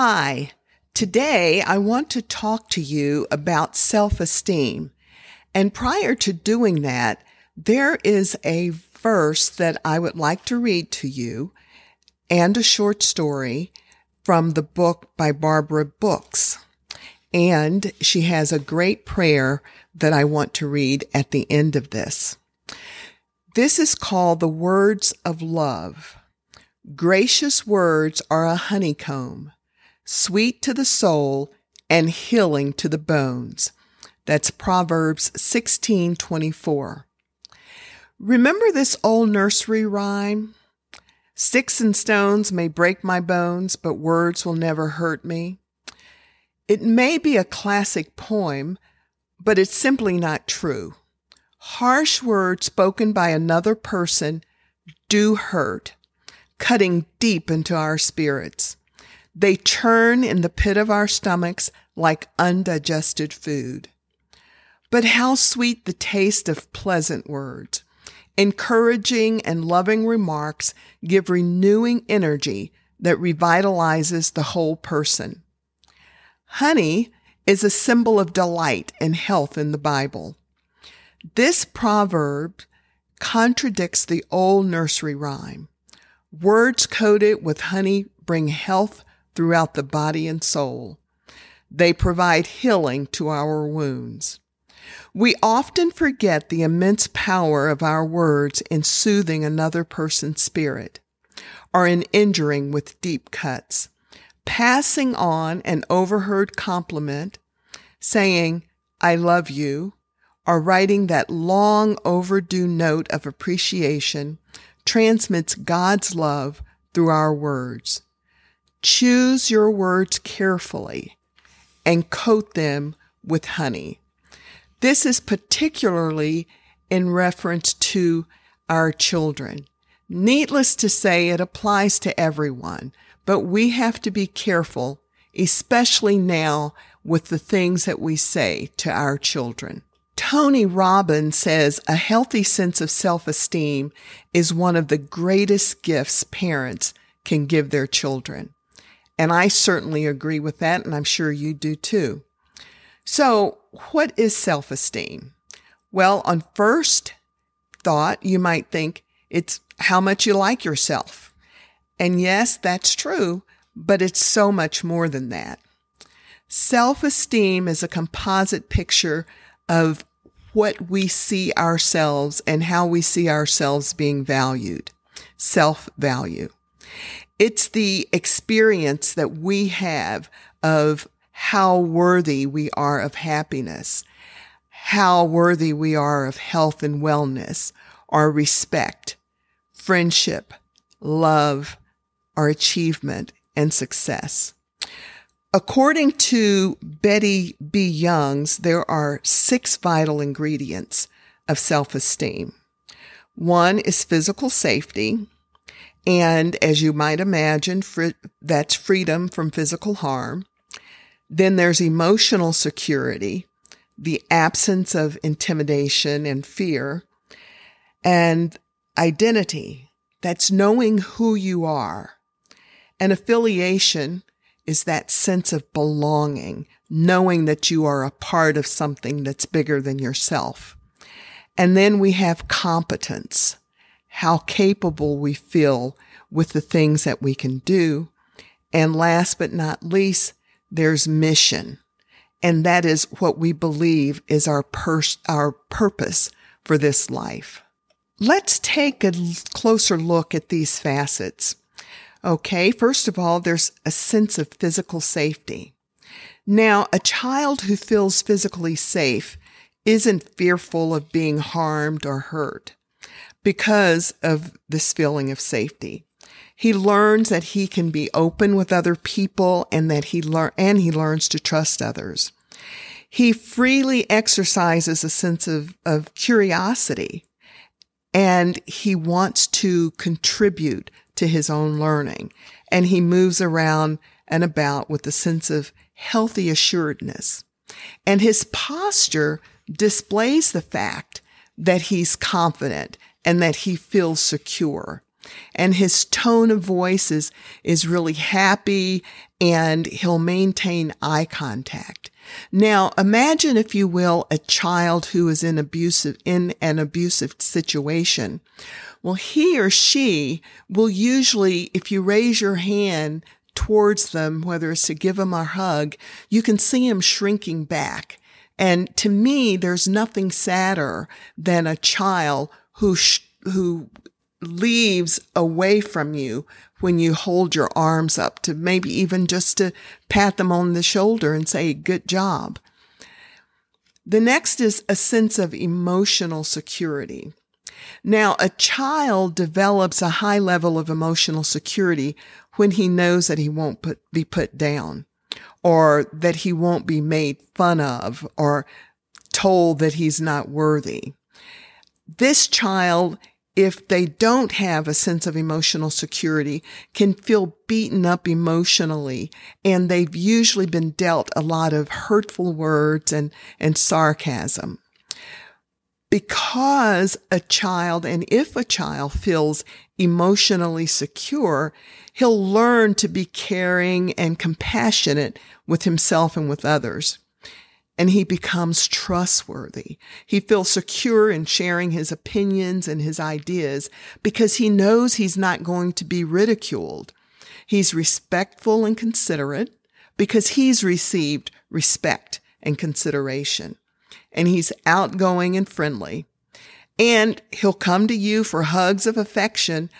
Hi. Today I want to talk to you about self-esteem. And prior to doing that, there is a verse that I would like to read to you and a short story from the book by Barbara Books. And she has a great prayer that I want to read at the end of this. This is called the words of love. Gracious words are a honeycomb, sweet to the soul and healing to the bones. That's Proverbs 16:24. Remember this old nursery rhyme? Sticks and stones may break my bones, but words will never hurt me. It may be a classic poem, but it's simply not true. Harsh words spoken by another person do hurt, cutting deep into our spirits. They churn in the pit of our stomachs like undigested food. But how sweet the taste of pleasant words. Encouraging and loving remarks give renewing energy that revitalizes the whole person. Honey is a symbol of delight and health in the Bible. This proverb contradicts the old nursery rhyme. Words coated with honey bring health throughout the body and soul. They provide healing to our wounds. We often forget the immense power of our words in soothing another person's spirit or in injuring with deep cuts. Passing on an overheard compliment, saying, I love you, or writing that long overdue note of appreciation transmits God's love through our words. Choose your words carefully and coat them with honey. This is particularly in reference to our children. Needless to say, it applies to everyone, but we have to be careful, especially now with the things that we say to our children. Tony Robbins says a healthy sense of self-esteem is one of the greatest gifts parents can give their children. And I certainly agree with that, and I'm sure you do too. So, what is self esteem? Well, on first thought, you might think it's how much you like yourself. And yes, that's true, but it's so much more than that. Self esteem is a composite picture of what we see ourselves and how we see ourselves being valued. Self value. It's the experience that we have of how worthy we are of happiness, how worthy we are of health and wellness, our respect, friendship, love, our achievement and success. According to Betty B. Youngs, there are six vital ingredients of self-esteem. One is physical safety. And as you might imagine, that's freedom from physical harm. Then there's emotional security, the absence of intimidation and fear, and identity. That's knowing who you are. And affiliation is that sense of belonging, knowing that you are a part of something that's bigger than yourself. And then we have competence, how capable we feel with the things that we can do. And last but not least, there's mission. And that is what we believe is our pers- our purpose for this life. Let's take a closer look at these facets. Okay. First of all, there's a sense of physical safety. Now, a child who feels physically safe isn't fearful of being harmed or hurt because of this feeling of safety. He learns that he can be open with other people and that he learn, and he learns to trust others. He freely exercises a sense of, of curiosity and he wants to contribute to his own learning. And he moves around and about with a sense of healthy assuredness. And his posture displays the fact that he's confident and that he feels secure. And his tone of voice is, is really happy and he'll maintain eye contact. Now, imagine, if you will, a child who is in abusive, in an abusive situation. Well, he or she will usually, if you raise your hand towards them, whether it's to give them a hug, you can see them shrinking back. And to me, there's nothing sadder than a child who, sh- who leaves away from you when you hold your arms up to maybe even just to pat them on the shoulder and say, good job. The next is a sense of emotional security. Now, a child develops a high level of emotional security when he knows that he won't put, be put down or that he won't be made fun of or told that he's not worthy. This child if they don't have a sense of emotional security, can feel beaten up emotionally. And they've usually been dealt a lot of hurtful words and, and sarcasm. Because a child, and if a child feels emotionally secure, he'll learn to be caring and compassionate with himself and with others and he becomes trustworthy. He feels secure in sharing his opinions and his ideas because he knows he's not going to be ridiculed. He's respectful and considerate because he's received respect and consideration. And he's outgoing and friendly. And he'll come to you for hugs of affection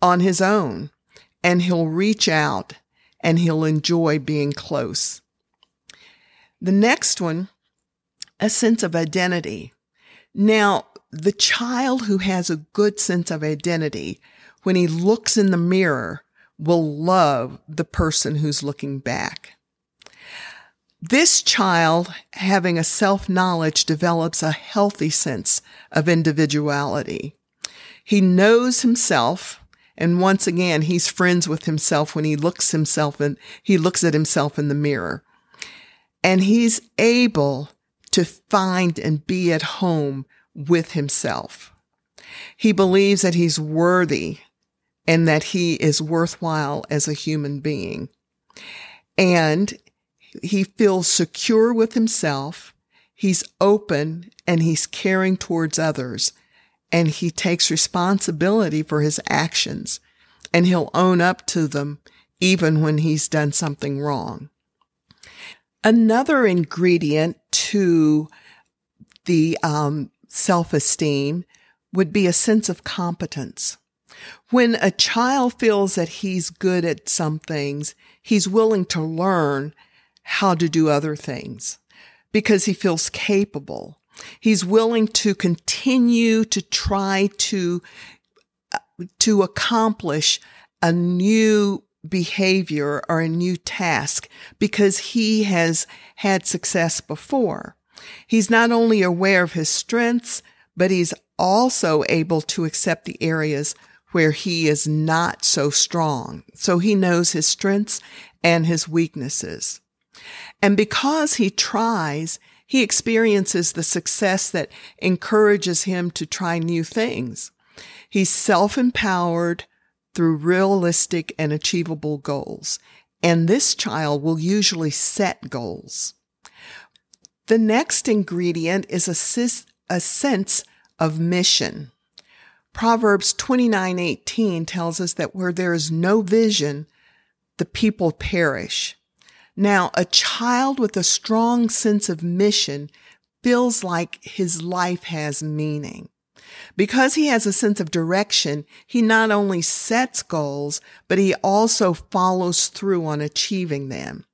on his own. And he'll reach out and he'll enjoy being close. The next one, a sense of identity. Now, the child who has a good sense of identity, when he looks in the mirror, will love the person who's looking back. This child, having a self knowledge, develops a healthy sense of individuality. He knows himself. And once again, he's friends with himself when he looks himself and he looks at himself in the mirror and he's able to find and be at home with himself. He believes that he's worthy and that he is worthwhile as a human being. And he feels secure with himself. He's open and he's caring towards others and he takes responsibility for his actions and he'll own up to them even when he's done something wrong. Another ingredient to the um, self esteem would be a sense of competence. When a child feels that he's good at some things, he's willing to learn how to do other things because he feels capable. He's willing to continue to try to, uh, to accomplish a new behavior or a new task because he has had success before. He's not only aware of his strengths, but he's also able to accept the areas where he is not so strong. So he knows his strengths and his weaknesses. And because he tries, he experiences the success that encourages him to try new things. He's self-empowered, through realistic and achievable goals. And this child will usually set goals. The next ingredient is a, a sense of mission. Proverbs 29:18 tells us that where there is no vision, the people perish. Now, a child with a strong sense of mission feels like his life has meaning. Because he has a sense of direction, he not only sets goals, but he also follows through on achieving them.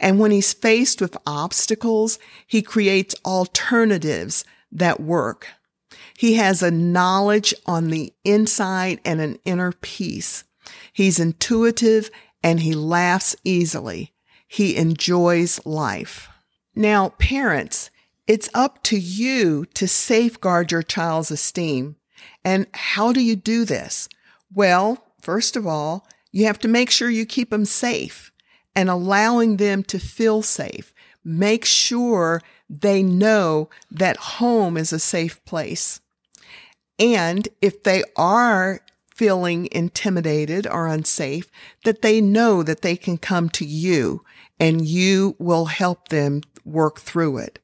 And when he's faced with obstacles, he creates alternatives that work. He has a knowledge on the inside and an inner peace. He's intuitive and he laughs easily. He enjoys life. Now, parents, it's up to you to safeguard your child's esteem. And how do you do this? Well, first of all, you have to make sure you keep them safe and allowing them to feel safe. Make sure they know that home is a safe place. And if they are feeling intimidated or unsafe, that they know that they can come to you and you will help them work through it.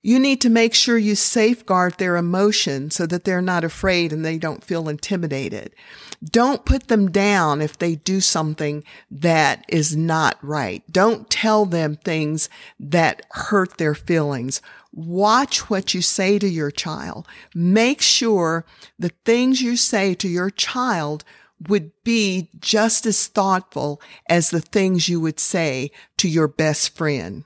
You need to make sure you safeguard their emotions so that they're not afraid and they don't feel intimidated. Don't put them down if they do something that is not right. Don't tell them things that hurt their feelings. Watch what you say to your child. Make sure the things you say to your child would be just as thoughtful as the things you would say to your best friend.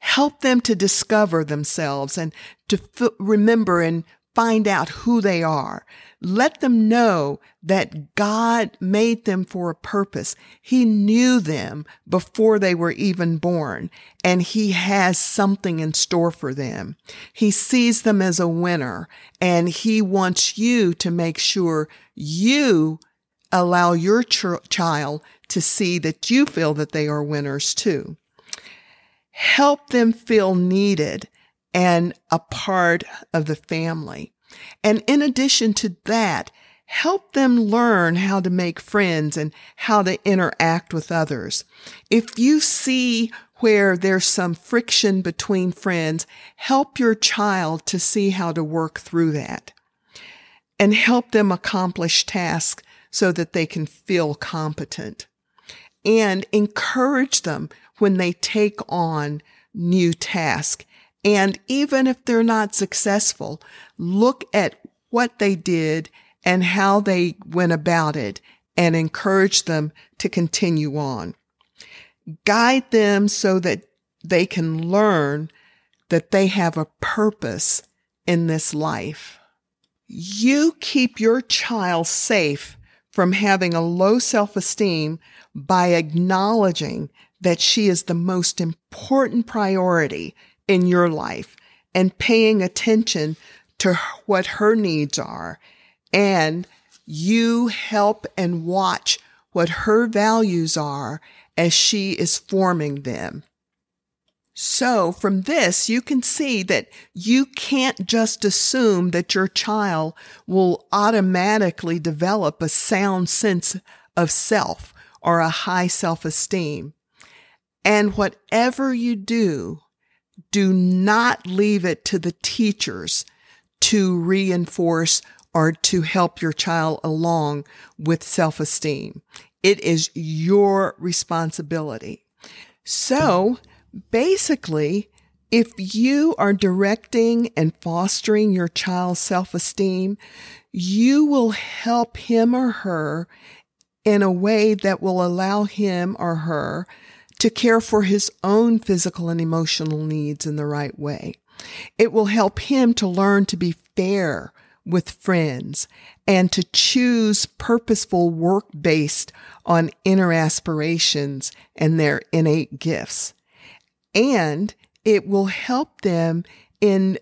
Help them to discover themselves and to f- remember and find out who they are. Let them know that God made them for a purpose. He knew them before they were even born and he has something in store for them. He sees them as a winner and he wants you to make sure you allow your ch- child to see that you feel that they are winners too. Help them feel needed and a part of the family. And in addition to that, help them learn how to make friends and how to interact with others. If you see where there's some friction between friends, help your child to see how to work through that and help them accomplish tasks so that they can feel competent and encourage them when they take on new tasks. And even if they're not successful, look at what they did and how they went about it and encourage them to continue on. Guide them so that they can learn that they have a purpose in this life. You keep your child safe from having a low self-esteem by acknowledging that she is the most important priority in your life and paying attention to what her needs are. And you help and watch what her values are as she is forming them. So from this, you can see that you can't just assume that your child will automatically develop a sound sense of self or a high self esteem. And whatever you do, do not leave it to the teachers to reinforce or to help your child along with self esteem. It is your responsibility. So basically, if you are directing and fostering your child's self esteem, you will help him or her in a way that will allow him or her to care for his own physical and emotional needs in the right way. It will help him to learn to be fair with friends and to choose purposeful work based on inner aspirations and their innate gifts. And it will help them in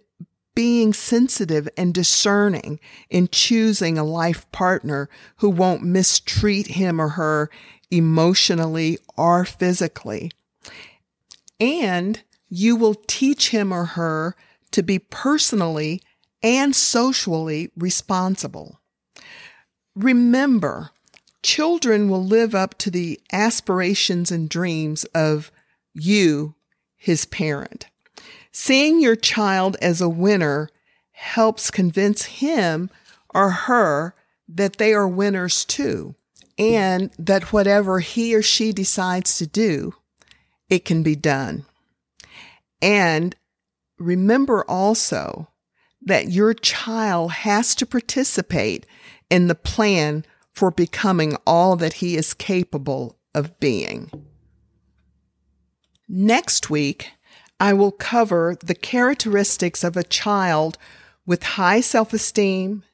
being sensitive and discerning in choosing a life partner who won't mistreat him or her emotionally or physically. And you will teach him or her to be personally and socially responsible. Remember, children will live up to the aspirations and dreams of you, his parent. Seeing your child as a winner helps convince him or her that they are winners too, and that whatever he or she decides to do, it can be done. And remember also that your child has to participate in the plan for becoming all that he is capable of being. Next week, I will cover the characteristics of a child with high self esteem,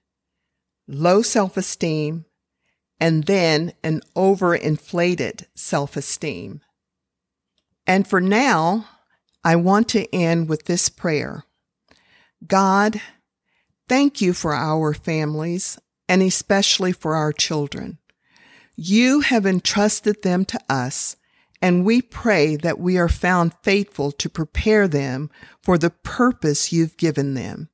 low self esteem, and then an overinflated self esteem. And for now, I want to end with this prayer God, thank you for our families and especially for our children. You have entrusted them to us, and we pray that we are found faithful to prepare them for the purpose you've given them.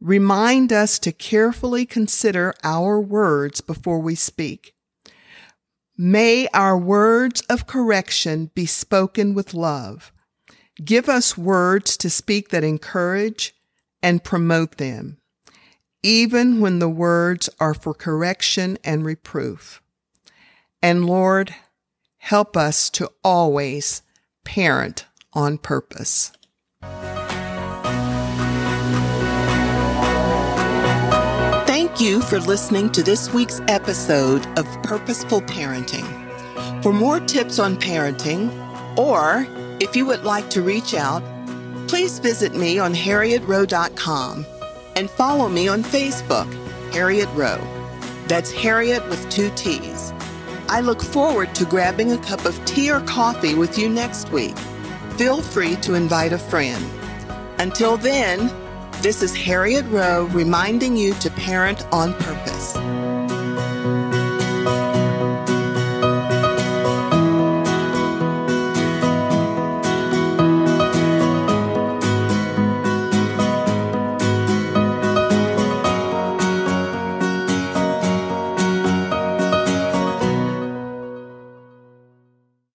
Remind us to carefully consider our words before we speak. May our words of correction be spoken with love. Give us words to speak that encourage and promote them, even when the words are for correction and reproof. And Lord, help us to always parent on purpose. Thank you for listening to this week's episode of Purposeful Parenting. For more tips on parenting, or if you would like to reach out, please visit me on harrietrowe.com and follow me on Facebook, Harriet Rowe. That's Harriet with two T's. I look forward to grabbing a cup of tea or coffee with you next week. Feel free to invite a friend. Until then, this is Harriet Rowe reminding you to parent on purpose.